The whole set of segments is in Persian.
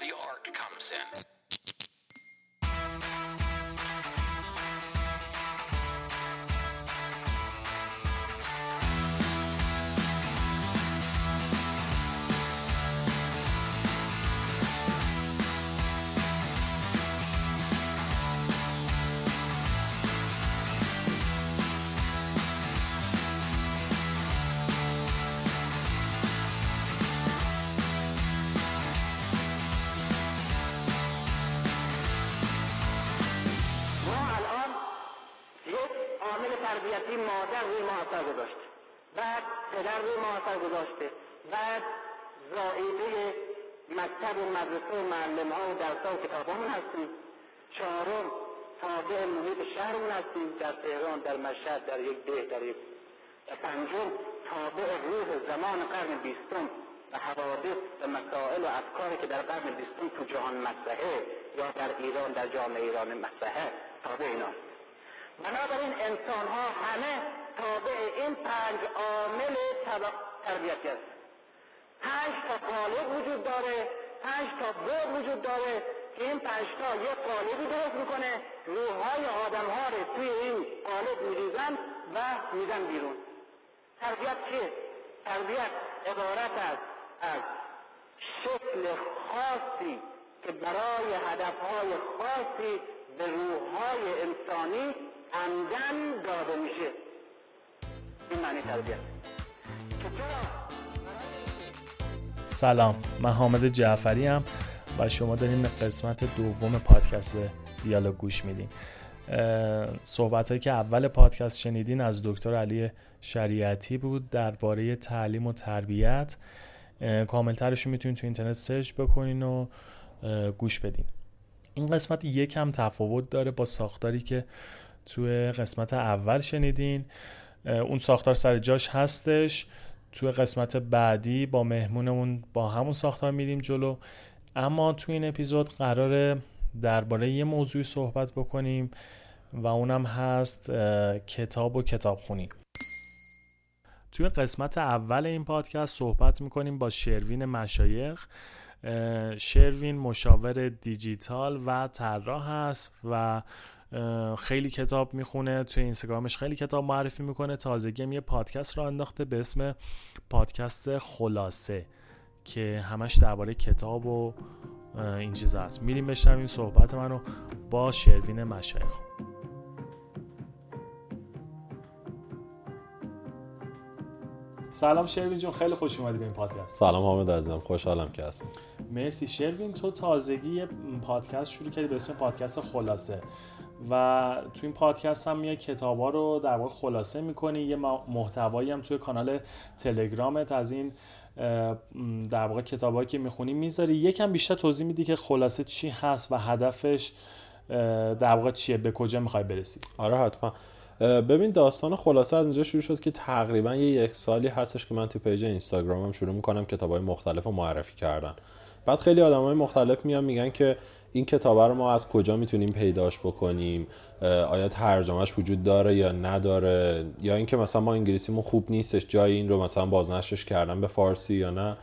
the art comes in. تربیتی مادر روی ما اثر گذاشته بعد پدر روی ما اثر گذاشته. بعد زائده مکتب و مدرسه و معلم ها و درس و کتاب هستیم. چهارم تابع محیط شهرمون هستیم. در تهران در مشهد در یک ده در یک پنجم تابع روح زمان قرن بیستم و حوادث و مسائل و افکاری که در قرن بیستم تو جهان مطرحه یا در ایران در جامعه ایران مطرحه. تابع ایناست بنابراین انسان ها همه تابع این پنج عامل تربیتی هست پنج تا قالب وجود داره پنج تا بعد وجود داره که این پنج تا یک قالبی درست می‌کنه. روحهای آدم ها رو توی این قالب میریزن و میزن بیرون. تربیت چیه؟ تربیت عبارت است از شکل خاصی که برای هدفهای خاصی به روحهای انسانی عمدن داده میشه. این معنی تربیت. سلام من حامد جعفری هم و شما داریم به قسمت دوم پادکست دیالوگ گوش میدین. صحبت هایی که اول پادکست شنیدین از دکتر علی شریعتی بود درباره تعلیم و تربیت. کاملترش رو می‌تونین تو اینترنت سرچ بکنین و گوش بدین. این قسمت یکم تفاوت داره با ساختاری که توی قسمت اول شنیدین. اون ساختار سر جاش هستش. توی قسمت بعدی با مهمونمون با همون ساختار میریم جلو. اما توی این اپیزود قراره درباره یه موضوعی صحبت بکنیم و اونم هست کتاب و کتابخونی. توی قسمت اول این پادکست صحبت می‌کنیم با شروین مشایخ. شروین مشاور دیجیتال و طراح هست و خیلی کتاب می‌خونه توی اینستاگرامش خیلی کتاب معرفی می‌کنه. تازگی هم یه پادکست رو انداخته به اسم پادکست خلاصه که همش درباره کتاب و این چیز هست. میریم بشنویم صحبت منو با شروین مشایخ. سلام شروین جون خیلی خوش اومدی به این پادکست. سلام حامد عزیزم خوشحالم که هستی مرسی. شروین تو تازگی پادکست شروع کردی به اسم پادکست خلاصه. و تو این پادکست هم میای کتابا رو در واقع خلاصه می‌کنی. یه محتوایی هم توی کانال تلگرامت از این در واقع کتابایی که می‌خونی می‌ذاری. یکم بیشتر توضیح میدی که خلاصه چی هست و هدفش در واقع چیه به کجا می‌خوای برسی. آره حتما. ببین داستان خلاصه از اینجا شروع شد که تقریبا یه یک سالی هستش که من تو پیج اینستاگرامم شروع می‌کنم کتابای مختلف رو معرفی کردن. بعد خیلی آدمای مختلف میان میگن که این کتاب رو ما از کجا می‌تونیم پیداش بکنیم؟ آیا ترجمهش وجود داره یا نداره؟ یا اینکه مثلا ما انگلیسیمون خوب نیستش جای این رو مثلا بازنشرش کردن به فارسی یا نه؟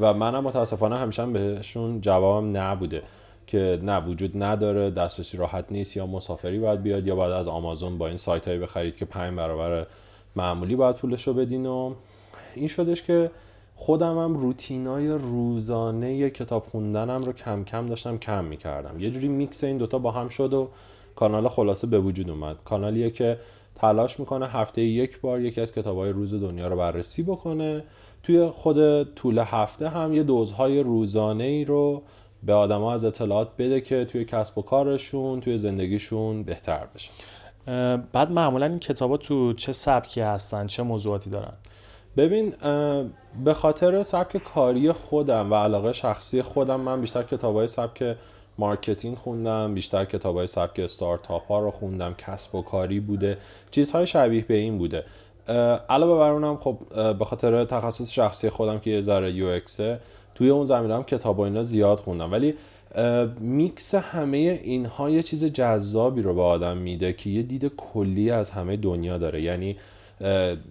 و منم متاسفانه همیشه بهشون جوابم نبوده که نه وجود نداره دسترسی راحت نیست یا مسافری باید بیاد یا باید از آمازون با این سایت هایی بخرید که پنج برابر معمولی باید پولش رو بدین و این شدش که خودم هم روتینای روزانه کتاب خوندنم رو کم کم داشتم کم می‌کردم. یه جوری میکس این دوتا با هم شد و کانال خلاصه به وجود اومد. کانالیه که تلاش می‌کنه هفته یک بار یکی از کتاب های روز دنیا رو بررسی بکنه. توی خود طول هفته هم یه دوزهای روزانه ای رو به آدما از اطلاعات بده که توی کسب و کارشون توی زندگیشون بهتر بشه. بعد معمولا این کتابا تو چه سبکی هستن چه موضوعاتی دارن؟ ببین به خاطر سبک کاری خودم و علاقه شخصی خودم من بیشتر کتابای سبک marketing خوندم بیشتر کتابای سبک استارتاپ ها رو خوندم. کسب و کاری بوده. چیزهای شبیه به این بوده. علاوه بر اونم خب به خاطر تخصص شخصی خودم که یه ذره یو توی اون زمینه هم کتاب اینا زیاد خوندم. ولی میکس همه اینها یه چیز جذابی رو به آدم میده که یه دید کلی از همه دنیا داره. یعنی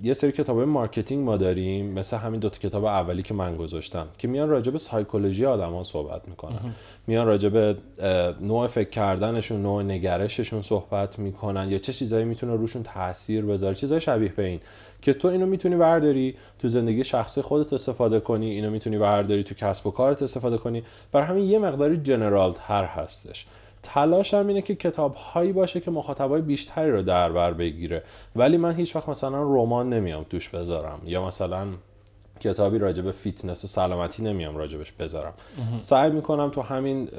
یه سری کتاب marketing ما داریم مثل همین دو کتاب اولی که من گذاشتم که میان راجع به سایکولوژی آدما صحبت می‌کنن. میان راجع به نوع فکر کردنشون نوع نگرششون صحبت می‌کنن یا چه چیزایی می‌تونه روشون تاثیر بذاره. چیزای شبیه به این که تو اینو می‌تونی برداری تو زندگی شخصی خودت استفاده کنی اینو می‌تونی برداری تو کسب و کارت استفاده کنی. برای همین یه مقداری general تر هستش. تلاش هم اینه که کتاب هایی باشه که مخاطبای بیشتری رو در بر بگیره. ولی من هیچ وقت مثلا رمان نمیام توش بذارم. یا مثلا کتابی راجع به فیتنس و سلامتی نمیام راجبش بذارم. سعی می‌کنم تو همین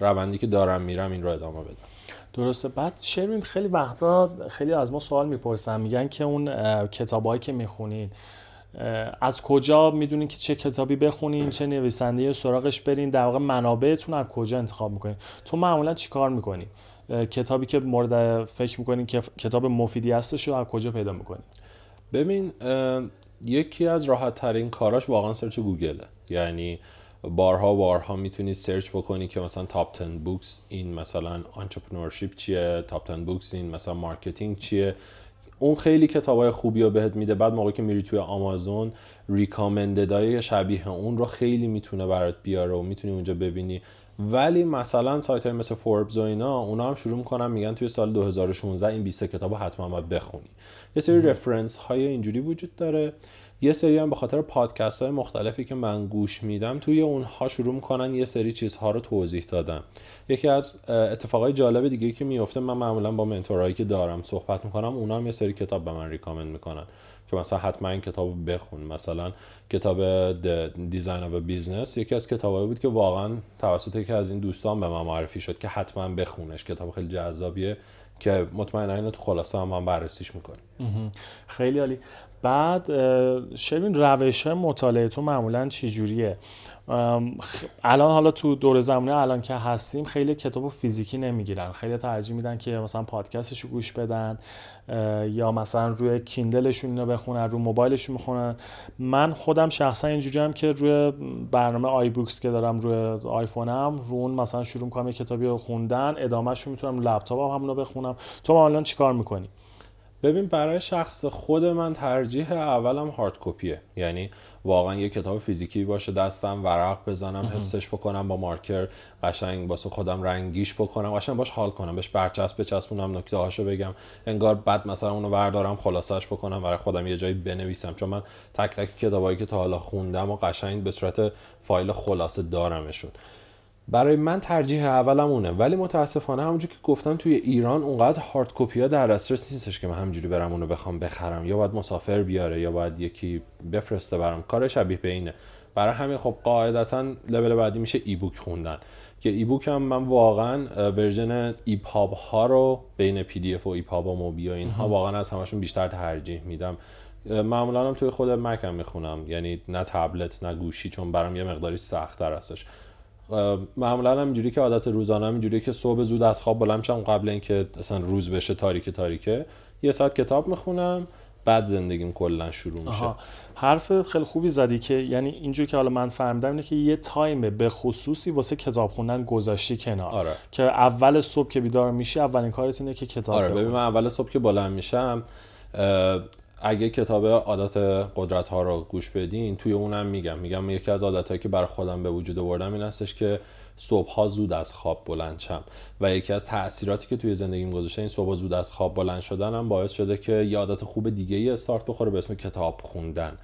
روندی که دارم میرم این رو ادامه بدم. درسته. بعد شروین خیلی وقتا خیلی از ما سوال می‌پرسن. میگن که اون کتابایی که می‌خونین از کجا می‌دونین که چه کتابی بخونین چه نویسنده سراغش برین؟ در واقع منابعتون از کجا انتخاب می‌کنین؟ تو معمولا چی کار می‌کنی کتابی که مورد فکر می‌کنین که کتاب مفیدی هستش رو از کجا پیدا می‌کنین؟ ببین یکی از راحت ترین کاراش واقعا search گوگله. یعنی بارها بارها می‌تونی search بکنی که مثلا top 10 books in مثلا entrepreneurship چیه top 10 books in مثلا marketing چیه. اون خیلی کتابای خوبی رو بهت میده. بعد موقعی که میری توی آمازون ریکامنددای شبیه اون رو خیلی می‌تونه برات بیاره و می‌تونی اونجا ببینی. ولی مثلا سایت های مثل فوربز و اینا اونا هم شروع می‌کنن میگن توی سال 2016 این 20 کتاب رو حتما باید بخونی. یه سری رفرنس های اینجوری وجود داره. یه سری هم به خاطر پادکست های مختلفی که من گوش میدم توی اونها شروع می‌کنن یه سری چیزها رو توضیح دادن. یکی از اتفاقای جالب دیگه که میفته من معمولا با منتورایی که دارم صحبت می‌کنم اونا هم یه سری کتاب به من ریکامند می‌کنن که مثلا حتما این کتاب بخون. مثلا کتاب Design of Business یکی از کتابایی بود که واقعا توسط یکی از این دوستان به من معرفی شد که حتما بخونش. کتاب خیلی جذابیه که مطمئنا اینو تو خلاصه هم, هم بررسیش می‌کنیم. خیلی عالی. بعد شروین روش مطالعه تو معمولا چی جوریه الان حالا تو دور زمانه الان که هستیم خیلی کتاب فیزیکی نمی‌گیرن. خیلی ترجیح میدن که مثلا پادکستش رو گوش بدن یا مثلا روی کیندلشون اینو بخونن رو موبایلشون می‌خونن. من خودم شخصا اینجوری هم که روی برنامه آی بوکس که دارم روی آیفونم رو اون مثلا شروع می‌کنم یه کتابی رو خوندن ادامهش رو می‌تونم لپتاپم همونو بخونم. تو الان چیکار می‌کنی؟ ببین برای شخص خود من ترجیح اولم هارد کپیه یعنی واقعا یه کتاب فیزیکی باشه دستم ورق بزنم حسش بکنم با مارکر قشنگ واسه خودم رنگیش بکنم قشنگ باش حال کنم بهش برچسب بچسبونم نکته هاشو بگم. انگار بعد مثلا اونو بردارم خلاصش بکنم برای خودم یه جایی بنویسم. چون من تک تک کتابایی که تا حالا خوندم و قشنگ به صورت فایل خلاصه دارمشون. برای من ترجیح اولم اونه. ولی متاسفانه همونجور که گفتم توی ایران اونقدر hard copy ها در دسترس نیستش که من همجوری برم اونو بخوام بخرم. یا باید مسافر بیاره یا باید یکی بفرسته برام. کار شبیه به اینه. برای همین خب قاعدتا لول بعدی میشه e-book خوندن. که e-book هم من واقعا version ePub ها رو بین PDF و ePub و Mobi و اینها واقعا از همشون بیشتر ترجیح میدم. معمولا هم توی خود مکم می‌خونم. یعنی نه تبلت نه گوشی چون برام یه مقداری سختتر هستش. معمولا هم اینجوری که عادت روزانه هم اینجوری که صبح زود از خواب بلند شم قبل اینکه اصلا روز بشه تاریک تاریکه. یه ساعت کتاب می‌خونم بعد زندگیم کلا شروع میشه. حرف خیلی خوبی زدی که یعنی اینجوری که حالا من فهمیدم اینه که یه تایم به خصوصی واسه کتاب خوندن گذاشتی کنار. آره. که اول صبح که بیدار میشی اولین کارت اینه که کتاب آره ببین من اول صبح که بلند میشم اگه کتاب عادت قدرت ها رو گوش بدین توی اونم میگم. میگم یکی از عادت که بر خودم به وجود آوردم این هستش که صبح ها زود از خواب بلند شم. و یکی از تاثیراتی که توی زندگیم گذاشته این صبح زود از خواب بلند شدنم باعث شده که یه عادت خوب دیگه ای استارت بخوره به اسم کتاب خوندن.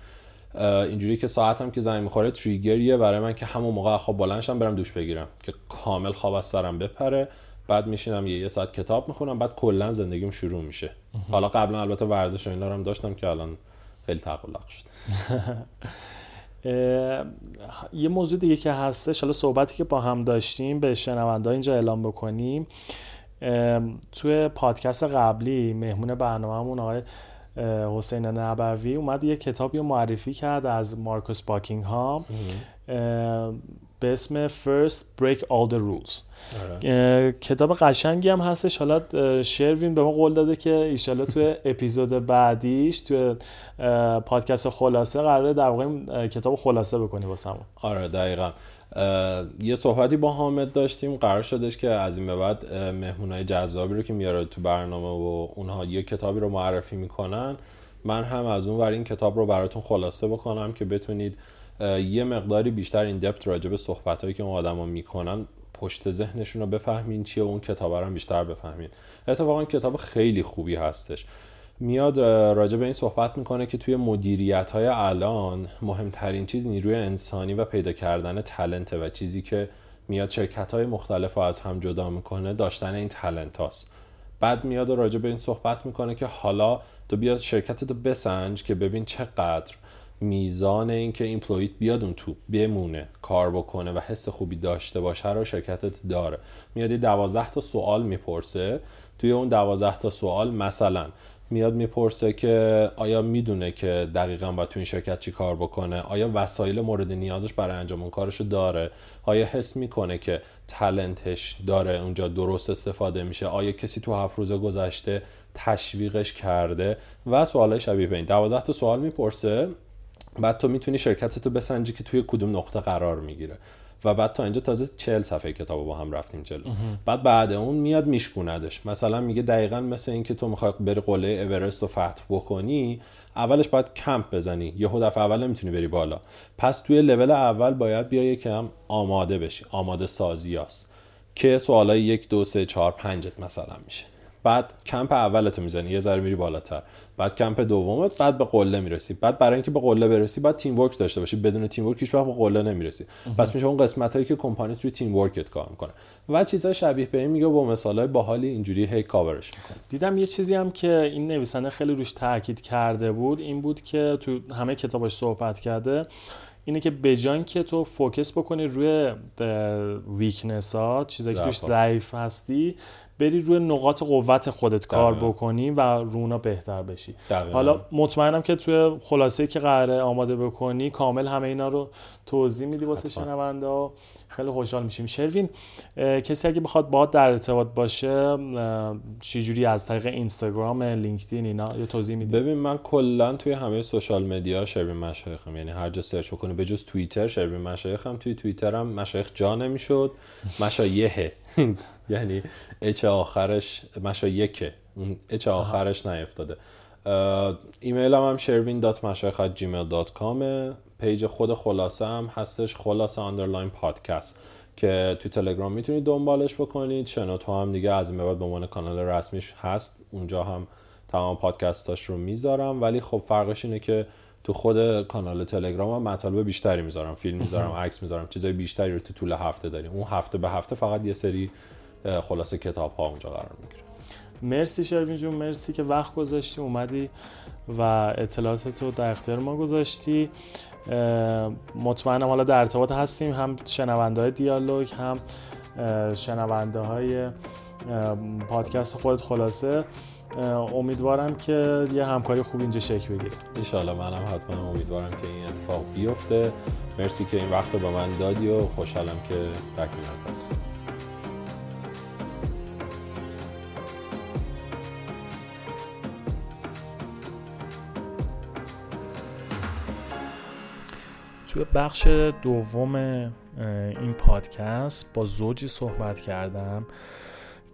اینجوری که ساعتم که زنگ می‌خوره تریگریه برای من که همون موقع خواب بلند شم برم دوش بگیرم که کامل خواب از سرم بپره. بعد میشینم یه, یه ساعت کتاب می‌خونم بعد کلا زندگیم شروع میشه. حالا قبلا البته ورزش و اینا رو هم داشتم که الان خیلی تقلق شد. یه موضوع دیگه که هستش حالا صحبتی که با هم داشتیم به شنونده اینجا اعلام بکنیم. توی پادکست قبلی مهمون برنامهمون آقای حسین نبوی اومد یه کتابی رو معرفی کرد از مارکوس باکینگ ها به اسم First Break All the Rules. آره. کتاب قشنگی هم هستش. حالا شروین به ما قول داده که ایشالا توی اپیزود بعدیش توی پادکست خلاصه قراره در واقع کتاب خلاصه بکنی واسمون. آره دقیقا. یه صحبتی با حامد داشتیم. قرار شدش که از این به بعد مهمونای جذابی رو که میاره تو برنامه و اونها یه کتابی رو معرفی می‌کنن. من هم از اون ور این کتاب رو براتون خلاصه بکنم که بتونید یه مقداری بیشتر این دپت راجع به صحبت هایی که اون آدما می‌کنن پشت ذهنشون رو بفهمین چیه و اون کتاب رو بیشتر بفهمین. اتفاقا کتاب خیلی خوبی هستش. میاد راجع به این صحبت می‌کنه که توی مدیریت های الان مهمترین چیز نیروی انسانی و پیدا کردن تلنته و چیزی که میاد شرکت های مختلف رو از هم جدا می‌کنه داشتن این تلنت هاست. بعد میاد راجع به این صحبت می‌کنه که حالا تو بیاد شرکت تو بسنج که ببین چقدر میزان اینکه employee ت بیاد اون تو بمونه کار بکنه و حس خوبی داشته باشه رو شرکتت داره. میاد دوازده تا سوال می‌پرسه. توی اون دوازده تا سوال مثلا میاد می‌پرسه که آیا می‌دونه که دقیقا باید تو این شرکت چی کار بکنه؟ آیا وسایل مورد نیازش برای انجام اون کارشو داره؟ آیا حس می‌کنه که talent ش داره اونجا درست استفاده میشه؟ آیا کسی تو هفت روز گذشته تشویقش کرده؟ و سوالای شبیه به این. دوازده تا سوال می‌پرسه. بعد تو می‌تونی شرکتتو بسنجی که توی کدوم نقطه قرار می‌گیره. و بعد تا اینجا تازه چهل صفحه کتاب با هم رفتیم جلو. بعد بعد اون میاد میشکوندش مثلا میگه دقیقا مثل اینکه تو می‌خوای بری قله اورست رو فتح بکنی اولش باید کمپ بزنی. یهو دفعه اول نمی‌تونی بری بالا. پس توی لول اول باید بیای یکم آماده بشی. آماده سازی هست. که سوالای یک دو سه چهار پنجت مثلا میشه. بعد کمپ اولتو می‌زنی یه ذره میری بالاتر. بعد کمپ دومت بعد به قله می‌رسی. بعد برای اینکه به قله برسی بعد تیم ورک داشته باشی. بدون تیم ورک هیچ وقت به قله نمی‌رسی. پس میشه اون قسمت هایی که کمپانی توی تیم ورکت کار می‌کنه. و چیزای شبیه به این میگه با مثالای باحالی اینجوری هی کاورش می‌کنه. دیدم یه چیزی هم که این نویسنده خیلی روش تاکید کرده بود این بود که تو همه کتاباش صحبت کرده اینه که بجای اینکه تو focus بکنی روی weakness ها چیزایی که توش ضعیف هستی بری روی نقاط قوت خودت کار بکنی و رو اونا بهتر بشی. حالا مطمئنم که توی خلاصه که قراره آماده بکنی کامل همه اینا رو توضیح میدی واسه شنونده خیلی خوشحال میشیم. شروین کسی اگه بخواد باهات در ارتباط باشه چجوری از طریق اینستاگرام لینکدین اینا یه توضیح میدی؟ ببین من کلا توی همه social media شروین مشایخم. یعنی هر جا search بکنی به جز توییتر شروین مشایخم. توی توییترم مشایخ جا نمی‌شد. مشایخه یعنی H آخرش مشایکه اون H آخرش نیفتاده. ایمیل هم, هم شروین dot Gmail dot com ه page خود خلاصه هم هستش خلاصه underline podcast که تو تلگرام می‌تونید دنبالش بکنید. شنوتو هم دیگه از این بعد به عنوان کانال رسمیش هست. اونجا هم تمام پادکستاش رو می‌ذارم. ولی خب فرقش اینه که تو خود کانال تلگرام هم مطالب بیشتری می‌ذارم. فیلم می‌ذارم عکس می‌ذارم. چیزای بیشتری رو تو طول هفته داریم. اون هفته به هفته فقط یه سری خلاصه کتاب ها اونجا قرار می‌گیره. مرسی شروین جون مرسی که وقت گذاشتی اومدی و اطلاعاتت رو در اختیار ما گذاشتی. مطمئنم حالا در ارتباط هستیم هم شنونده های دیالوگ هم شنونده های پادکست خودت خلاصه. امیدوارم که یه همکاری خوب اینجا شکل بگیره. انشالله منم حتما امیدوارم که این اتفاق بیفته. مرسی که این وقت رو به من دادی و خوشحالم که در کنارت هستم. توی بخش دوم این پادکست با زوجی صحبت کردم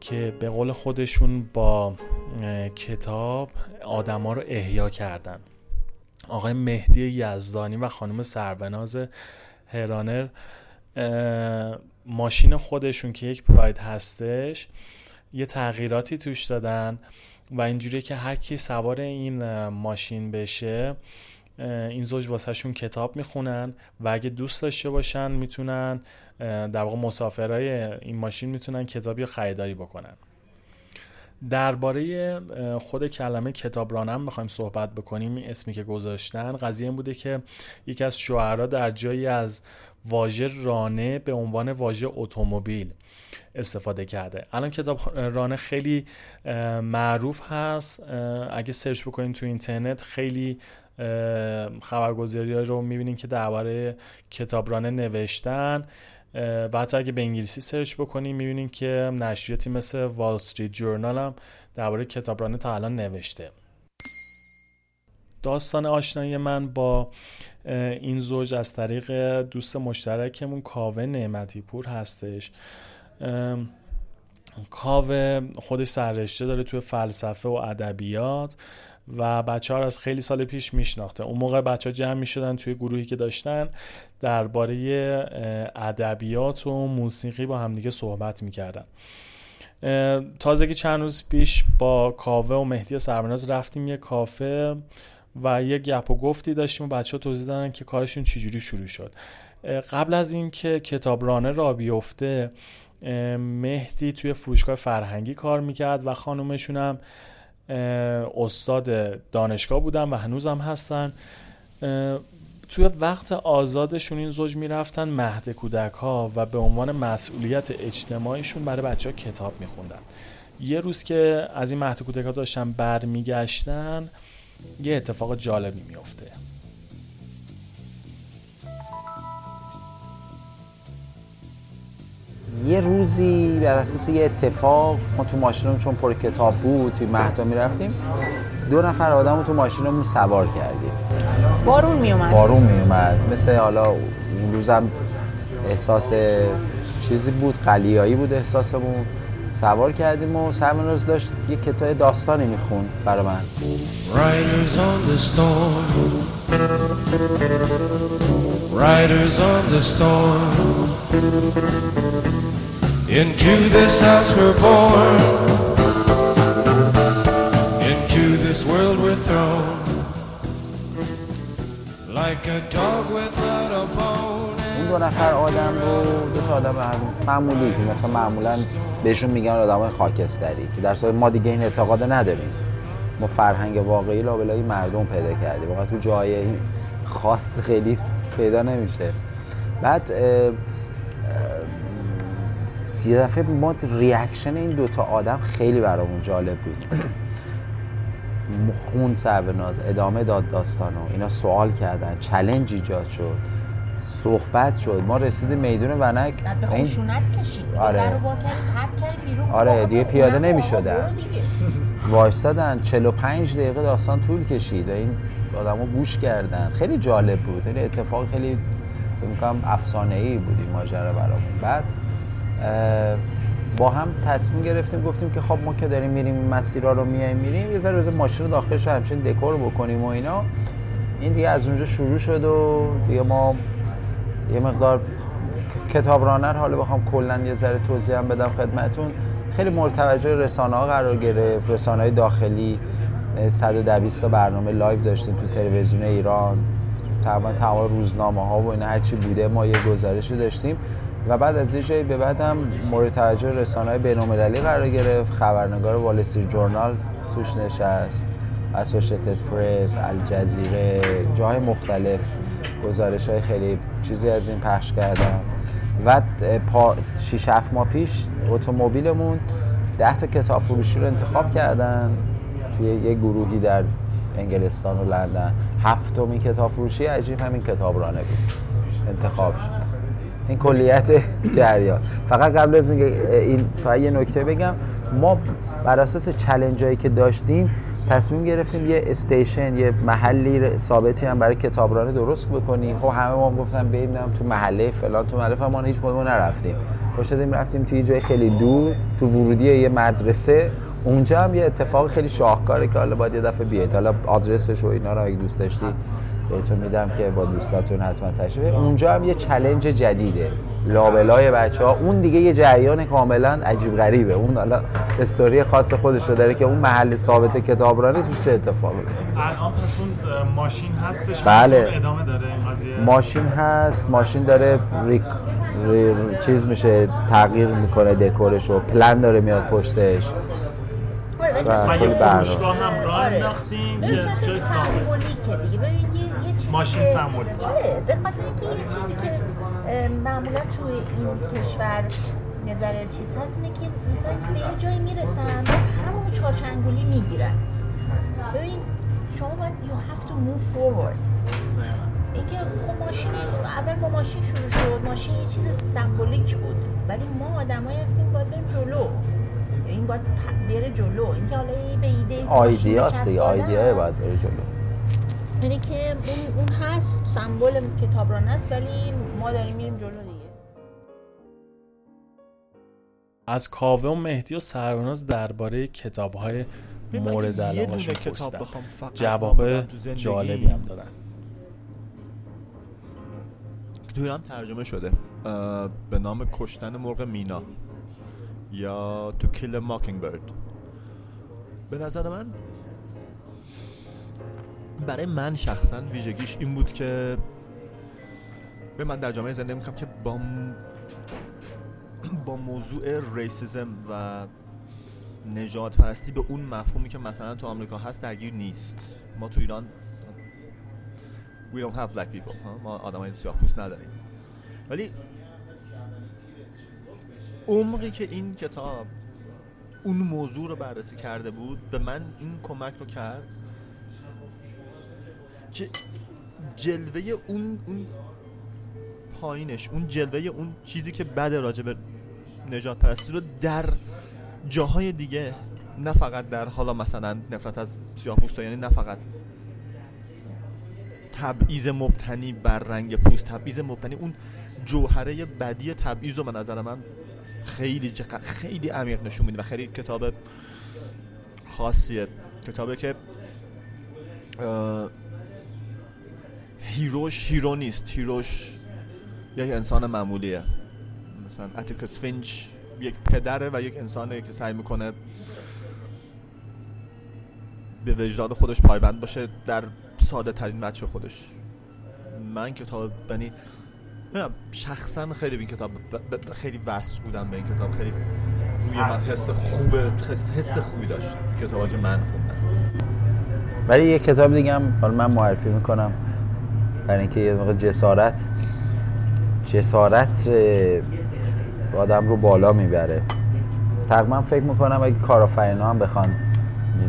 که به قول خودشون با کتاب آدما رو احیا کردن. آقای مهدی یزدانی و خانم سروناز هرانر ماشین خودشون که یک پراید هستش یه تغییراتی توش دادن و اینجوری که هر کی سوار این ماشین بشه این زوج واسهشون کتاب می‌خونن و اگه دوست داشته باشن می‌تونن در واقع مسافرهای این ماشین می‌تونن کتابی خریداری بکنن. درباره خود کلمه کتاب رانم می‌خوایم صحبت بکنیم اسمی که گذاشتن. قضیه این بوده که یکی از شعرا در جایی از واژه رانه به عنوان واژه اتومبیل استفاده کرده. الان کتابرانه خیلی معروف هست. اگه search بکنین تو اینترنت خیلی خبرگزاری رو می‌بینین که درباره کتابرانه نوشتن. و حتی اگه به انگلیسی search بکنیم می‌بینین که نشریاتی مثل وال استریت جورنال هم درباره کتابرانه تا الان نوشته. داستان آشنایی من با این زوج از طریق دوست مشترکمون کاوه نعمتی پور هستش کاوه خودش سررشته داره توی فلسفه و ادبیات. و بچه ها از خیلی سال پیش میشناخته. اون موقع بچه ها جمع می‌شدن توی گروهی که داشتن درباره ادبیات و موسیقی با همدیگه صحبت می‌کردن. تازگی چند روز پیش با کاوه و مهدی سربناز رفتیم یه کافه و یه گپ و گفتی داشتیم و بچه ها توضیح دادن که کارشون چجوری شروع شد. قبل از اینکه کتابرانه را بیفته مهدی توی فروشگاه فرهنگی کار می‌کرد و خانومشون هم استاد دانشگاه بودن و هنوزم هستن. توی وقت آزادشون این زوج می‌رفتن مهد کودک ها و به عنوان مسئولیت اجتماعیشون برای بچه ها کتاب میخوندن. یه روز که از این مهد کودک ها داشتن برمیگشتن یه اتفاق جالبی میفته یه روزی بر اساس یه اتفاق ما تو ماشینمون چون پر کتاب بود توی مهدا می‌رفتیم دو نفر آدم رو تو ماشینمون سوار کردیم. بارون میومد بارون میومد مثل حالا اون روزم احساس چیزی بود قلیایی بود احساسمون. سوار کردیم و سرمناز داشت یه کتاب داستانی میخون برای من. Riders on the storm. Riders on the storm. Into this house we're born. Into this world we're thrown. Like a dog without a bone. اون دو نفر آدم رو دو تا آدم معمولی که مثلا معمولا بهشون میگن آدم های خاکستری که در صورت ما دیگه این اعتقاد نداریم. ما فرهنگ واقعی لابلای مردم پیدا کردیم. واقعا تو جای خاص خیلی پیدا نمیشه. بعد یه دفعه ما ریاکشن این دوتا آدم خیلی برامون جالب بود. خون سربناز ادامه داد داستانو. اینا سوال کردن چلنج ایجاد شد صحبت شد. ما رسیدیم میدون ونک. به خشونت کشید. آره. آره دیگه پیاده نمی شدن. وایستادن 45 دقیقه داستان طول کشید. و این آدمو گوش کردن. خیلی جالب بود. خیلی اتفاق خیلی میگم افسانه ای بود این ماجرا برامون. بعد با هم تصمیم گرفتیم گفتیم که خب ما که داریم میریم مسیرها رو میایم میریم یه ذره ماشین رو داخلش همچین دکور بکنیم و اینا. این دیگه از اونجا شروع شد و دیگه ما یه مقدار کتابرانه حالا بخوام کلا یه ذره توضیح هم بدم خدمتون خیلی مورد توجه رسانه ها قرار گرفت رسانه های داخلی 120 تا برنامه live داشتیم تو تلویزیون ایران تقریبا تمام روزنامه ها و اینا هرچی بوده ما یه گزارشی داشتیم. و بعد از یه به بعدم مورد توجه رسانه های بین‌المللی قرار گرفت. خبرنگار وال جورنال توش نشست. اسوشیتد پرس الجزیره جاهای مختلف گزارش های خیلی چیزی از این پخش کردم و پا 6 7 ماه پیش اتومبیلمون 10 تا کتاب فروشی رو انتخاب کردن. توی یه گروهی در انگلستان و لندن. هفتمین کتاب فروشی عجیب همین کتابرانه بود. انتخاب شد. این کلیت جریان. فقط قبل از این فقط یه نکته بگم ما بر اساس challenge هایی که داشتیم تصمیم گرفتیم یه station یه محلی ثابتی هم برای کتابرانه درست بکنیم. خب همه ما گفتن بریم تو محله فلان تو محله ما هیچ کدوم نرفتیم. پاشدیم رفتیم توی جای خیلی دور تو ورودی یه مدرسه. اونجا هم یه اتفاق خیلی شاهکاره که حالا باید یه دفعه بیاید. حالا آدرسش و اینا رو اگه دوست داشتید. بهتون میدم که با دوستاتون حتما تشریف اونجا هم یه challenge جدیده. لابلای بچه ها اون دیگه یه جریان کاملا عجیب غریبه. اون حالا استوری خاص خودش رو داره که اون محل ثابت کتابرانی توش چه اتفاقی الان پس اون ماشین هستش بله. ادامه داره این قضیه. ماشین هست. ماشین داره ریک چیز میشه تغییر می‌کنه دکورش و پلن داره میاد پشتش. و یه فروشگاه هم راه انداختیم که جای ثابت. ماشین سمبولیک. آره به خاطر اینکه یه چیزی که معمولا توی این کشور نظر چیز هست اینه که مثلا به یه جایی می‌رسن همون چارچنگولی می‌گیرن. ببین شما باید you have to move forward. اینکه خب ماشین اول با ماشین شروع شد ماشین یه چیز سمبولیک بود. ولی ما آدمایی هستیم باید بریم جلو. این باید بره جلو. اینکه حالا به ایده آیدیاست دیگه آیدیا باید بره جلو. یعنی که اون, اون هست سمبل کتابران است ولی ما داریم میریم جلو دیگه. از کاوه و مهدی و سروناز درباره کتاب های مورد علاقه پرسیدم. جواب جالبی هم دادن ایران ترجمه شده. به نام کشتن مرغ مینا. یا تو کیل ماکینگ برد به نظر من برای من شخصا ویژگیش این بود که به من در جامعه زندگی می‌کنم که با با موضوع ریسیزم و نجات پرستی به اون مفهومی که مثلا تو آمریکا هست درگیر نیست ما تو ایران we don't have black people ها؟ ما آدم های سیاه پوست نداریم ولی عمقی که این کتاب اون موضوع رو بررسی کرده بود به من این کمک رو کرد که جلوه اون اون پایینش اون جلوه اون چیزی که بد راجع به نجات پرستی رو در جاهای دیگه نه فقط در حالا مثلا نفرت از سیاه یعنی نه فقط تبعیض مبتنی بر رنگ پوست تبعیض مبتنی اون جوهره بدی تبعیض رو به نظر من خیلی خیلی عمیق نشون میده و خیلی کتاب خاصیه. کتابه که hero ش hero نیست. hero ش یک انسان معمولیه. مثلا اتیکس فینچ یک پدره و یک انسانه که سعی می‌کنه به وجدان خودش پایبند باشه در ساده ترین بچه خودش. من کتاب بنی نمی‌دونم، شخصا خیلی به این کتاب ب- خیلی وصل بودم به این کتاب. خیلی روی من حس خوبه حس خوبی داشت تو کتابا که من خوندم. ولی یه کتاب دیگه هم حالا من معرفی می‌کنم. برای اینکه یه موقع جسارت جسارت آدم رو بالا می‌بره. تقریبا فکر می‌کنم اگه کارآفرینا هم بخوان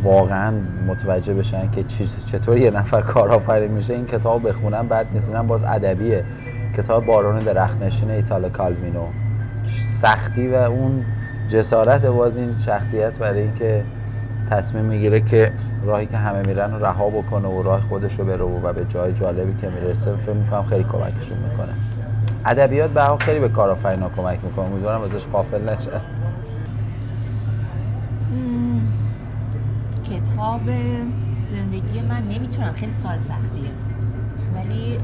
واقعا متوجه بشن که چطور یه نفر کارآفرین میشه این کتاب بخونن بعد نیستونم باز ادبیه. کتاب بارون درختنشین ایتالا کالوینو. سختی و اون جسارت باز این شخصیت برای اینکه تصمیم می‌گیره که راهی که همه میرن رو رها بکنه و راه خودش رو بره و به جای جالبی که می‌رسه فکر می‌کنم خیلی کمکشون می‌کنه. ادبیات به خیلی به کارآفرینا کمک می‌کنه. امیدوارم ازش غافل نشه. کتاب زندگی من نمی‌تونم. خیلی سال سختیه. ولی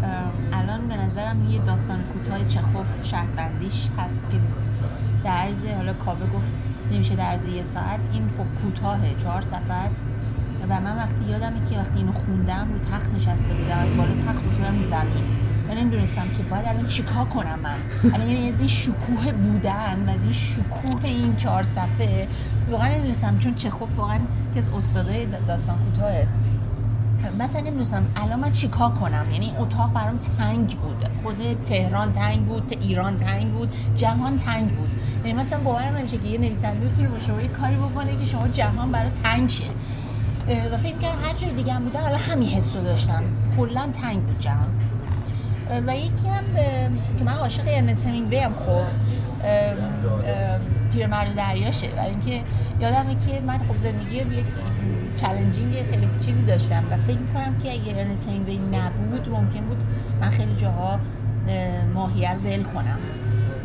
الان به نظرم یه داستان کوتاه چخوف شهربندیش هست که در عرض حالا کاوه گفت نمیشه در یه ساعت. این خب کوتاهه چهار صفحه است. و من وقتی یادمه که وقتی اینو خوندم رو تخت نشسته بودم از بالا تخت رو زمین. و نمی‌دونستم که باید الان چیکار کنم من. الان یعنی از این شکوه بودن و از این شکوه این چهار صفحه واقعا نمی‌دونستم چون چخوف واقعا که از استادای داستان کوتاهه. مثلا نمی‌دونستم الان من چیکار کنم؟ یعنی اتاق برام تنگ بود. خود تهران تنگ بود ایران تنگ بود جهان تنگ بود. یعنی مثلا باورم نمیشه که یه نویسنده بتونه با شما یه کاری بکنه که شما جهان برای تنگ شه. و فکر کردم هر جای دیگه هم بوده. حالا همین حس رو داشتم. کلا تنگ بود جهان. و یکی هم که من عاشق ارنست همینگوی هم خب. پیرمرد دریاشه. برای اینکه یادمه که من خب زندگی یک چالنجینگ خیلی چیزی داشتم و فکر می‌کنم که اگه ارنست همینگوی نبود ممکن بود من خیلی جاها اه، ماهیه رو ول کنم.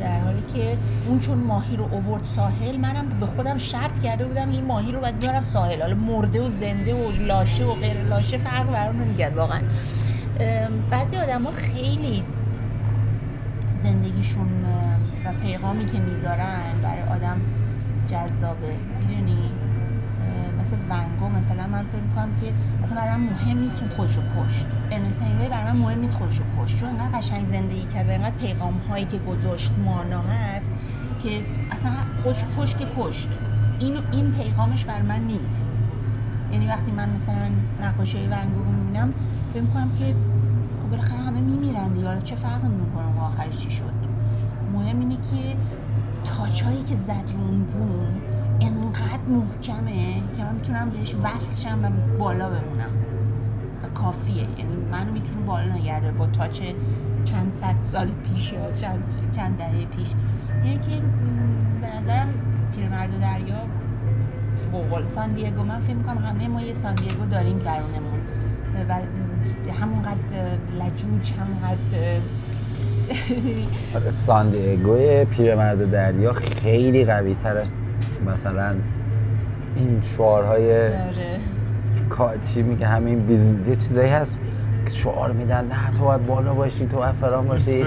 در حالی که اون چون ماهی رو اوورد ساحل منم به خودم شرط کرده بودم این ماهی رو باید بیارم ساحل. حالا مرده و زنده و لاشه و غیر لاشه فرق برام نمی‌کرد واقعا. بعضی آدم خیلی زندگیشون و پیغامی که می‌ذارن برای آدم جذابه. می‌دونی؟ مثل ونگو مثلا من فکر می‌کنم که مثلا برای من مهم نیست اون خودشو کشت. ارنست همینگوی برای من مهم نیست خودشو کشت. چون انقدر قشنگ زندگی کرد و انقدر پیغام هایی که گذاشت مانا هست که اصلا خودشو کشت که کشت. این این پیغامش بر من نیست. یعنی وقتی من مثلا نقاشی ونگو رو می‌بینم فکر می‌کنم که خب بالاخره همه میمیرن دیگه. چه فرق می‌کنه اون آخرش چی شد؟ مهم اینه که تاچایی که زد رو اون بوم انقدر محکمه که من می‌تونم بهش وصل شم و بالا بمونم. و کافیه. یعنی منو می‌تونه بالا نگرده با تاچ چند صد سال پیش یا چند, چند دهه پیش. یعنی که به نظرم پیرمرد دریا فوق سان دیگو من فکر می‌کنم همه ما یه سان دیگو داریم درونمون. و همونقدر لجوج همونقدر آره، ساندیگوی پیرمرد دریا خیلی قوی تر است. مثلا این شعارهای آره. چی میگه همین بیزنس یه چیزایی هست. شعار میدن نه تو باید بالا باشی تو باید فرام باشی یه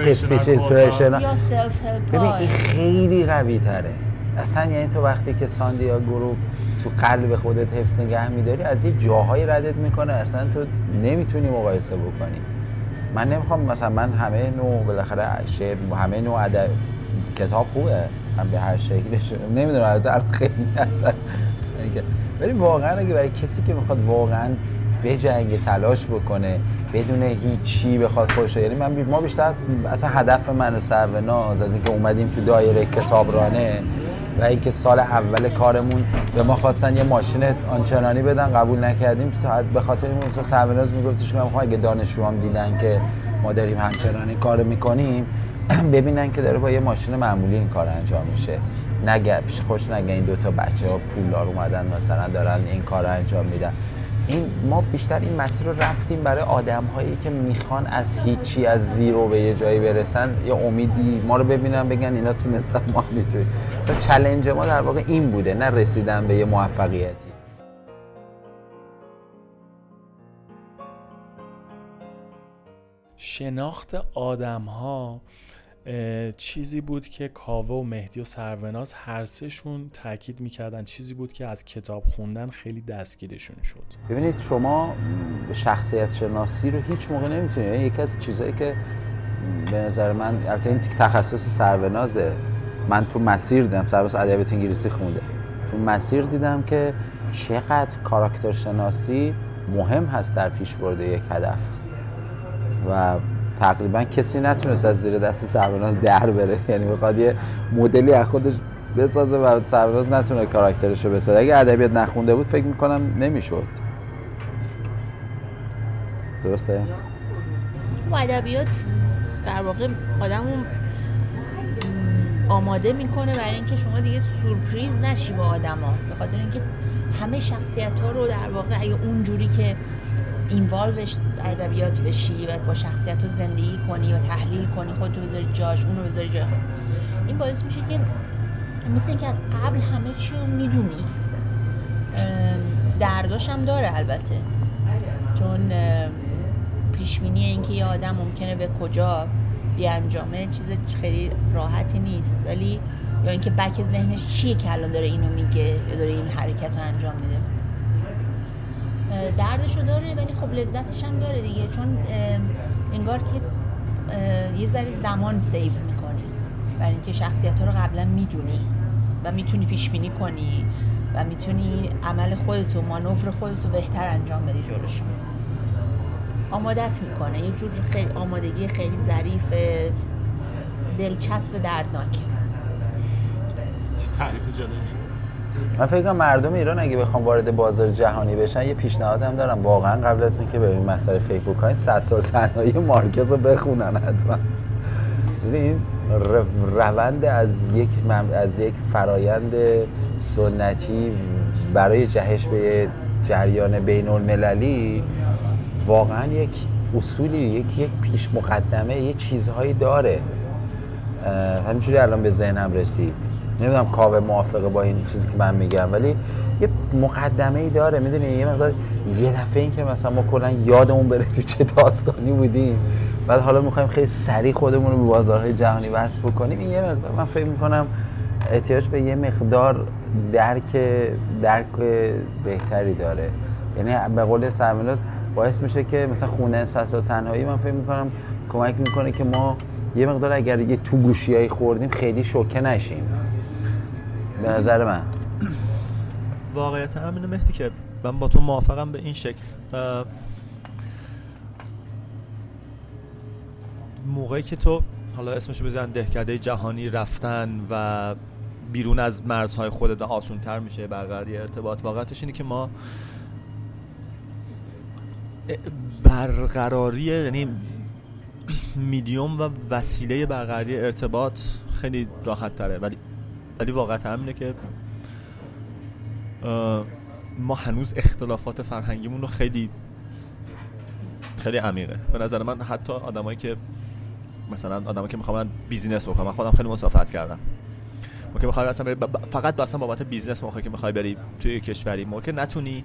ببین این خیلی قوی تره. اصلا یعنی تو وقتی که ساندیاگو رو تو قلب خودت حفظ نگه میداری از یه جاهایی ردت می‌کنه. اصلا تو نمی‌تونی مقایسه بکنی. من نمی‌خوام مثلا من همه نوع بالاخره شعر همه نوع ادب کتاب خوبه. من به هر شکلش نمی‌دونم البته خیلی اصلا. ولی واقعا اگه برای کسی که می‌خواد واقعا بجنگه تلاش بکنه بدون هیچی بخواد خوش یعنی من بی- ما بیشتر اصلا هدف من و سروناز از اینکه اومدیم تو دایره کتابرانه و اینکه سال اول کارمون به ما خواستن یه ماشین آنچنانی بدن قبول نکردیم. تا به خاطر این مثلا سروناز میگفتش که من اگه دانشجوام دیدن که ما داریم همچنانی کار می‌کنیم ببینن که داره با یه ماشین معمولی این کار انجام میشه. نگه خوش نگه این دوتا بچه ها پولدار اومدن مثلا دارن این کار انجام میدن. این ما بیشتر این مسیر رو رفتیم برای آدم هایی که می‌خوان از هیچی از زیرو به یه جایی برسن یا امیدی ما رو ببینن بگن اینا تونستن ما می‌تونیم. تا چلنج ما در واقع این بوده نه رسیدن به یه موفقیتی. شناخت آدم ها چیزی بود که کاوه و مهدی و سروناز هر سهشون تاکید می‌کردن. چیزی بود که از کتاب خوندن خیلی دستگیرشون شد. ببینید شما شخصیت شناسی رو هیچ موقع نمی‌تونید. یعنی یکی از چیزایی که به نظر من البته این تخصص سرونازه. من تو مسیر دیدم سروناز ادبیات انگلیسی خونده. تو مسیر دیدم که چقدر کاراکتر شناسی مهم هست در پیشبرد یک هدف. و تقریبا کسی نتونست از زیر دست سربناز در بره. یعنی بخواد یه مدلی از خودش بسازه و سربناز نتونه کاراکترش رو بسازه. اگه ادبیات نخونده بود فکر می‌کنم نمی‌شد. درسته؟ و ادبیات در واقع آدم آماده می‌کنه برای اینکه شما دیگه سورپریز نشی با آدما. به خاطر اینکه همه شخصیت ها رو در واقع اگه اونجوری که اینوالوش ادبیات بشی و با شخصیت رو زندگی کنی و تحلیل کنی خودتو بذاری جاش اونو بذاری جای خود. این باعث میشه که مثل اینکه از قبل همه چی رو می‌دونی درداش هم داره البته. چون پیشبینی اینکه یه آدم ممکنه به کجا بیانجامه چیز خیلی راحتی نیست. ولی یا اینکه بک ذهنش چیه که الان داره اینو میگه یا داره این حرکت رو انجام میده. دردشو داره ولی خب لذتش هم داره دیگه. چون انگار که یه ذره زمان سیو می‌کنی. برای اینکه شخصیت ها رو قبلا می‌دونی و می‌تونی پیش بینی کنی و می‌تونی عمل خودتو مانور خودتو بهتر انجام بدی جلوشون. آمادت می‌کنه. یه جور خیلی آمادگی خیلی ظریف دلچسب دردناک. تعریف جالبی من فکر کنم مردم ایران اگه بخوام وارد بازار جهانی بشن یه پیشنهاد هم دارم. واقعا قبل از اینکه به این مسئله فکر بکنین 100 سال تنهایی مارکز رو بخونن حتما. این روند از یک از یک فرایند سنتی برای جهش به جریان بین المللی واقعا یک اصولی یک یک پیش مقدمه یه چیزهایی داره. همینجوری الان به ذهنم رسید. نمی‌دونم کاوه موافقه با این چیزی که من میگم ولی یه مقدمه ای داره می‌دونی؟ یه مقدار یه دفعه این که مثلا ما کلا یادمون بره تو چه داستانی بودیم. بعد حالا می‌خوایم خیلی سریع خودمون رو به بازارهای جهانی وصل بکنیم. این یه مقدار من فکر می‌کنم احتیاج به یه مقدار درک درک بهتری داره. یعنی به قول سرمناس باعث میشه که مثلا خونه سسا تنهایی من فکر می‌کنم کمک می‌کنه که ما یه مقدار اگر یه تو گوشیایی خوردیم خیلی شوکه نشیم. به نظر من. واقعیت همینه مهدی که من با تو موافقم به این شکل. موقعی که تو حالا اسمشو بزن دهکده جهانی رفتن و بیرون از مرزهای خودت آسون تر میشه برقراری ارتباط. واقعیتش اینه که ما برقراری یعنی میدیوم و وسیله برقراری ارتباط خیلی راحت تره. ولی ولی واقعیت همینه که ما هنوز اختلافات فرهنگیمون رو خیلی خیلی عمیقه. به نظر من حتی آدمایی که مثلا آدمایی که می‌خوام business بکنم من خودم خیلی مسافرت کردم. که می‌خوای اصلا بری فقط اصلا بابت business موقعی که می‌خوای بری توی کشوری موقع نتونی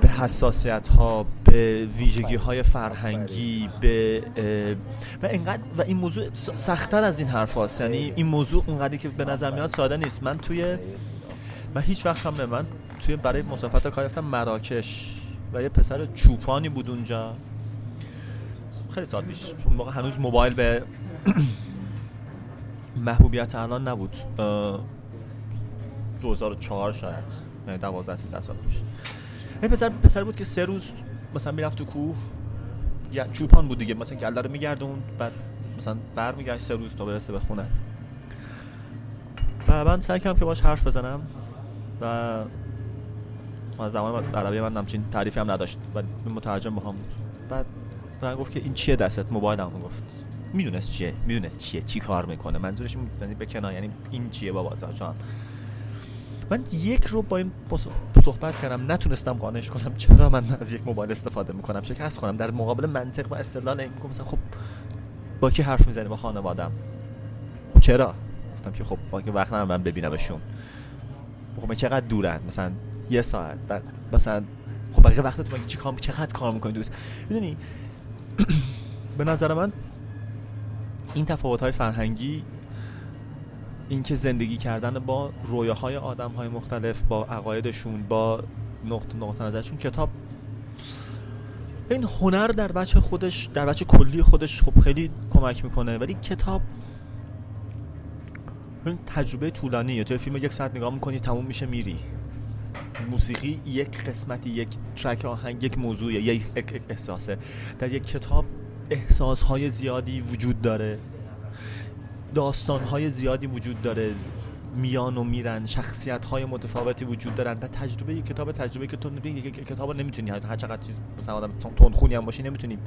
به حساسیت ها به ویژگی های فرهنگی به و اینقدر و این موضوع سختتر از این حرف هاست. یعنی این موضوع اونقدری که به نظر میاد ساده نیست. من توی من هیچ وقت هم نه من توی برای مسافرت کار رفتم مراکش و یه پسر چوپانی بود اونجا. خیلی سال پیش اون موقع هنوز موبایل به محبوبیت الان نبود. اه، 2004 شاید. یعنی 12 13 سال پیش. این پسر پسر بود که سه روز مثلا می‌رفت تو کوه. یا چوپان بود دیگه مثلا گله رو میگردون بعد مثلا برمیگشت سه روز تا برسه به خونه. و من سعی کردم که باش حرف بزنم و از زمان عربی من همچین تعریفی هم نداشت و مترجم با هم بود. بعد من گفت که این چیه دستت؟ موبایل هم گفت. می‌دونست چیه می‌دونست چیه چی کار می‌کنه؟ منظورش یعنی کنار یعنی این چیه بابا جان؟ من یک رو با این صحبت کردم نتونستم قانعش کنم. چرا من از یک موبایل استفاده می‌کنم؟ شکست کنم در مقابل منطق و استدلال این مثلا خب با کی حرف می‌زنی با خانوادم خب چرا؟ گفتم که خب با وقت ندارم من ببینمشون. خب چقدر دورن مثلا یه ساعت. بعد مثلا خب بقیه وقت تو چی کار چقدر کار می‌کنی؟ دوست. می‌دونی؟ به نظر من این تفاوت های فرهنگی اینکه زندگی کردن با رویاهای آدم های مختلف با عقایدشون با نقط نقطه نظرشون کتاب. این هنر در بچه خودش در بچه کلی خودش خب خیلی کمک می‌کنه. ولی کتاب این تجربه طولانیه. توی فیلم یک ساعت نگاه می‌کنی تموم میشه میری. موسیقی یک قسمتی یک ترک آهنگ یک موضوع یک احساسه. در یک کتاب احساس های زیادی وجود داره. داستان های زیادی وجود داره. میان و میرن شخصیت های متفاوتی وجود دارن و تجربه یک کتاب تجربه که تو یک کتاب نمی‌تونی هر چقدر چیز مثلا آدم تند خونی هم باشی نمی‌تونی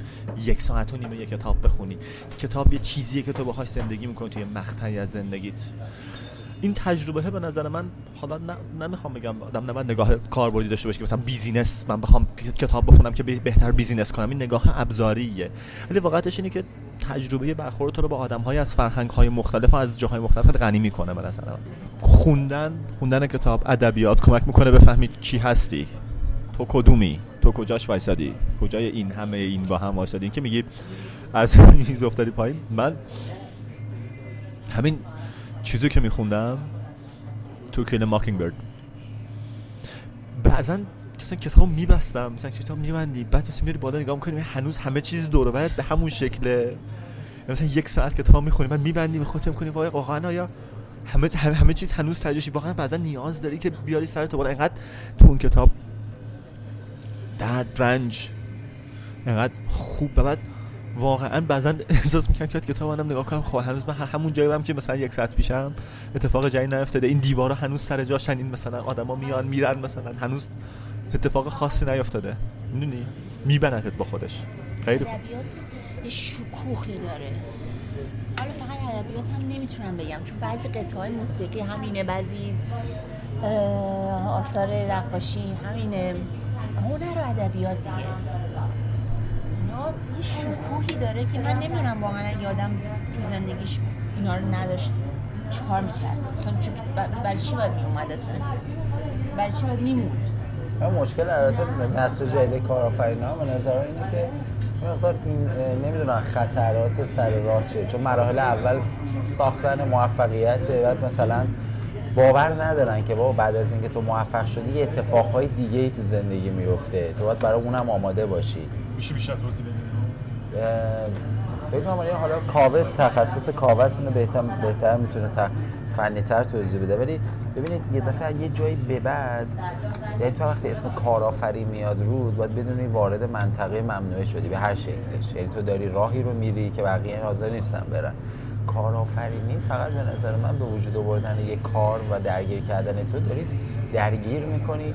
یک ساعت و نیمه یک کتاب بخونی. کتاب یه چیزیه که تو باهاش زندگی می‌کنی توی مقطعی از زندگیت. این تجربه به نظر من حالا نمی‌خوام بگم آدم نباید نگاه کاربردی داشته باشه که مثلا business من بخوام کتاب بخونم که بهتر business کنم این نگاه ابزاریه. ولی واقعیتش اینه که تجربه برخورد تو رو با آدم های از فرهنگ های مختلف و از جاهای مختلف غنی می‌کنه به نظر من. خوندن خوندن کتاب ادبیات کمک می‌کنه بفهمی کی هستی. تو کدومی؟ تو کجاش وایسادی؟ کجای این همه این با هم وایسادی؟ که میگی از میز افتادی پایین. من همین چیزی که میخوندم تو کل ماکینگ بعضا مثلا کتاب میبستم مثلا کتاب میبندی بعد مثلا میری بالا نگاه می‌کنی هنوز همه چیز دور به همون شکله مثلا یک ساعت کتاب می‌خونی بعد میبندی می‌خواد می‌کنی وای واقعا آیا همه همه, همه چیز هنوز تجربه واقعا بعضا نیاز داری که بیاری سر تو بالا. اینقدر تو اون کتاب درد رنج اینقدر خوب بعد واقعا بعضا احساس می‌کنم که کتاب منم نگاه کنم خب هنوز من همون جایی هم که مثلا یک ساعت پیشم اتفاق جایی نیفتاده. این دیوارا هنوز سر جاشن این مثلا آدما میان میرن مثلا هنوز اتفاق خاصی نیفتاده. می‌دونی؟ میبندت با خودش. خیلی شکوهی داره. حالا فقط ادبیات هم نمی‌تونم بگم چون بعضی قطعه های موسیقی همینه بعضی آثار نقاشی همینه. هنر و ادبیات دیگه. یه شکوهی داره که من نمی‌دونم واقعا آدم تو زندگیش اینا رو نداشت چیکار می‌کرد. مثلا برای چی باید میومد اصلا؟ برای چی باید میموند؟ مشکل البته نسل جدید کارآفرینا به نظر اینه که مقدار نمی‌دونن خطرات سر راه چیه. چون مراحل اول ساختن موفقیت بعد مثلا باور ندارن که بابا بعد از اینکه تو موفق شدی یه اتفاقهای دیگه ای تو زندگی میفته تو باید برای اونم آماده باشی. میشه بیشتر توضیح بدید فکر کنم حالا کاوه تخصص کاوه است اینو بهتر بهتر می‌تونه تر فنی تر توضیح بده. ولی ببینید یه دفعه یه جایی به بعد یعنی تو وقتی اسم کارآفرین میاد رود باید بدونی وارد منطقه ممنوعه شدی به هر شکلش. یعنی تو داری راهی رو میری که بقیه حاضر نیستن برن. کارآفرینی فقط به نظر من به وجود آوردن یک کار و درگیر کردن تو داری درگیر می‌کنی.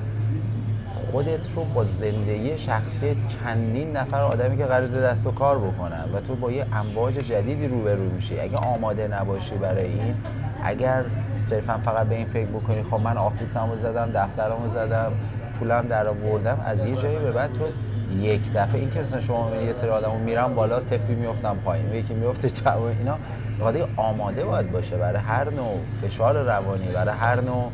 خودت رو با زندگی شخصی چندین نفر آدمی که قرار دست و کار بکنن و تو با یه امواج جدیدی روبرو میشی. اگه آماده نباشی برای این اگر صرفا فقط به این فکر بکنی خب من آفیسمو زدم دفترمو زدم پولم در آوردم از یه جایی به بعد تو یک دفعه این که مثلا شما یه سری آدمو میرن بالا تپی میفتن پایین و یکی میفته و اینا آماده باید باشه برای هر نوع فشار روانی برای هر نوع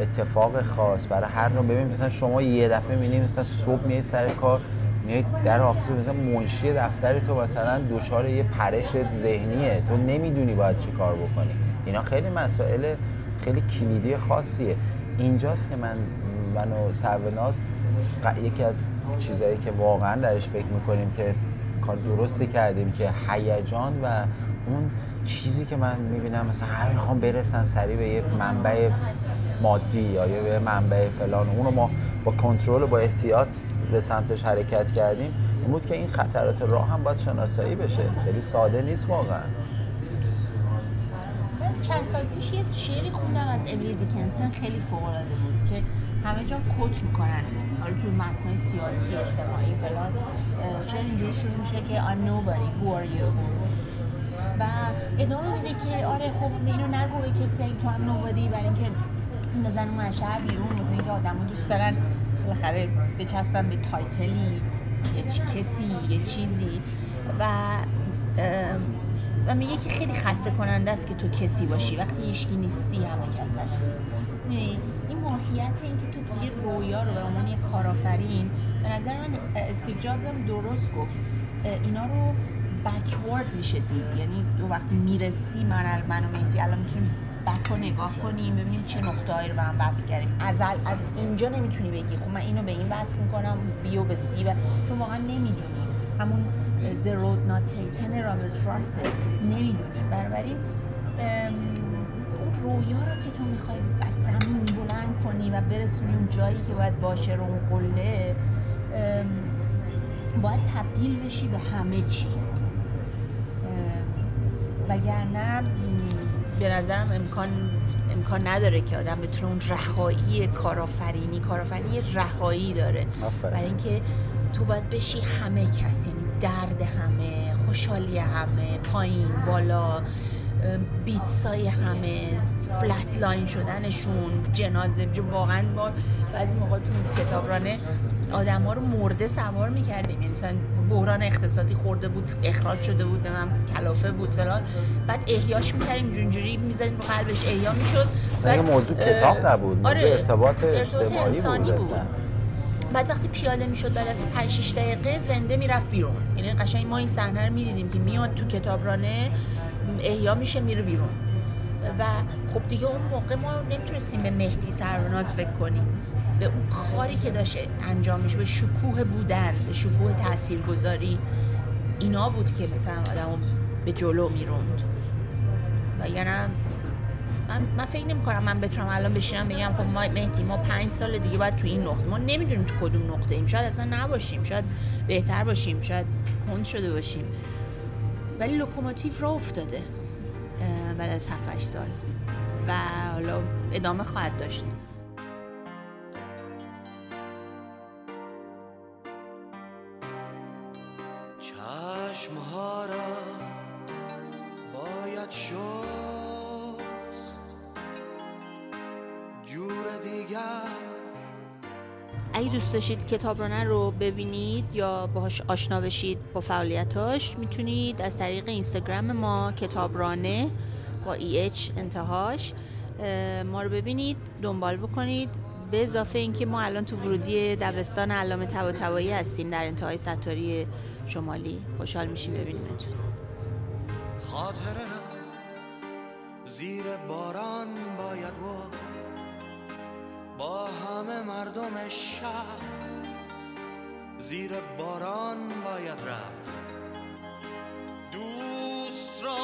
اتفاق خاص. برای هر نوع ببین مثلا شما یه دفعه می‌بینید مثلا صبح میای سر کار میای در آفیس مثلا منشی دفتر تو مثلا دچار یه پرش ذهنیه. تو نمی‌دونی باید چی کار بکنی. اینا خیلی مسائل خیلی کلیدی خاصیه. اینجاست که من منو سروناز یکی از چیزهایی که واقعا درش فکر می‌کنیم که کار درستی کردیم که هیجان و اون چیزی که من می‌بینم مثلا همه می‌خوام برسن سریع به یه منبع مادی یا یه منبع فلان اونو ما با کنترل و با احتیاط به سمتش حرکت کردیم. این بود که این خطرات راه هم باید شناسایی بشه. خیلی ساده نیست واقعا. چند سال پیش یه شعری خوندم از امیلی دیکنسن خیلی فوق بود که همه جا کوت می‌کنن. حالا توی متن سیاسی اجتماعی فلان. شعر اینجوری شروع میشه که I'm nobody who are you و ادامه میده که آره خب اینو نگوی کسی تو هم نوبادی برای اینکه بزن اون شهر بیرون مثل اینکه آدمو دوست دارن. بالاخره بچسبن به تایتلی یه کسی یه چیزی. و و میگه که خیلی خسته کننده است که تو کسی باشی. وقتی ایشکی نیستی همه کس هستی. این ماهیت این که تو یه رویا رو به عنوان یه کارآفرین به نظر من استیو جابز هم درست گفت. اینا رو بکورد میشه دید. یعنی تو وقتی می‌رسی من من و مهدی الان می‌تونیم بک رو نگاه کنیم ببینیم چه نقطه رو به هم بس کردیم. از از اینجا نمی‌تونی بگی. خب من اینو به این بس می‌کنم بیو به سی و تو واقعا نمی‌دونی. همون The Road Not Taken رابرت فراست نمی‌دونی. بنابراین اون رویا رو که تو می‌خوای از زمین بلند کنی و برسونی اون جایی که باید باشه رو اون قله باید تبدیل بشی به همه چی. وگرنه به نظرم امکان امکان نداره که آدم بتونه اون رهایی کارآفرینی کارآفرینی رهایی داره. برای اینکه تو باید بشی همه کس یعنی درد همه خوشحالی همه پایین بالا. بیتسای همه فلت لاین شدنشون جنازه واقعا ما بعضی موقع تو کتابرانه آدم ها رو مرده سوار می‌کردیم. یعنی مثلا بحران اقتصادی خورده بود اخراج شده بود من کلافه بود فلان. بعد احیاش می‌کردیم جونجوری می‌زدیم رو قلبش احیا می‌شد. بعد موضوع کتاب نبود آره ارتباط اجتماعی بود, بعد وقتی پیاده می‌شد بعد از 5 6 دقیقه زنده می‌رفت بیرون. یعنی قشنگ ما این صحنه رو می‌دیدیم که میاد تو کتابرانه احیا میشه میره بیرون. و خب دیگه اون موقع ما نمی‌تونستیم به مهدی سروناز فکر کنیم. به اون کاری که داشته انجام میشه به شکوه بودن به شکوه تاثیرگذاری اینا بود که مثلا آدمو به جلو می‌روند. و یعنی من, من فکر نمی کنم من بتونم الان بشینم بگم خب ما مهدی ما پنج سال دیگه باید تو این نقطه ما نمی‌دونیم تو کدوم نقطه ایم شاید اصلا نباشیم شاید بهتر باشیم شاید کند شده باشیم. ولی لوکوموتیو را افتاده بعد از 7 سال. و حالا ادامه خواهد داشت. داشتید کتابرانه رو ببینید یا باهاش آشنا بشید با فعالیتاش می‌تونید از طریق اینستاگرام ما کتابرانه با ای اچ انتهاش ما رو ببینید دنبال بکنید. به اضافه اینکه ما الان تو ورودی دبستان علامه طباطبایی هستیم در انتهای ستاری شمالی. خوشحال میشیم ببینیمتون. خاطره زیر باران باید بود با همه مردم شهر زیر باران باید رفت. دوست را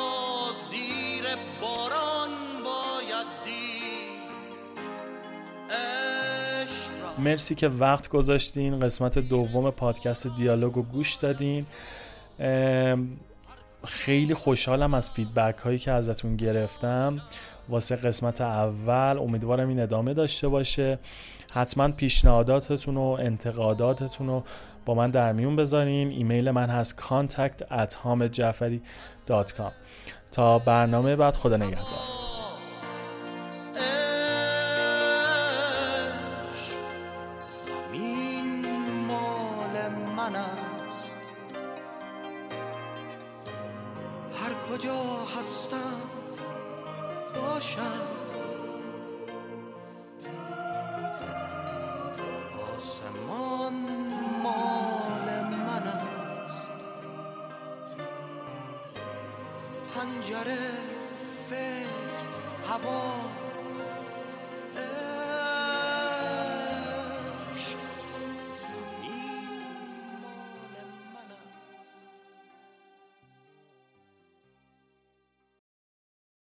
زیر باران باید دید. مرسی که وقت گذاشتین. قسمت دوم پادکست دیالوگو گوش دادین. خیلی خوشحالم از فیدبک هایی که ازتون گرفتم. واسه قسمت اول امیدوارم این ادامه داشته باشه. حتما پیشنهاداتتون و انتقاداتتون رو با من در میون بذارین. ایمیل من هست contact تا برنامه بعد خدا نگهدار.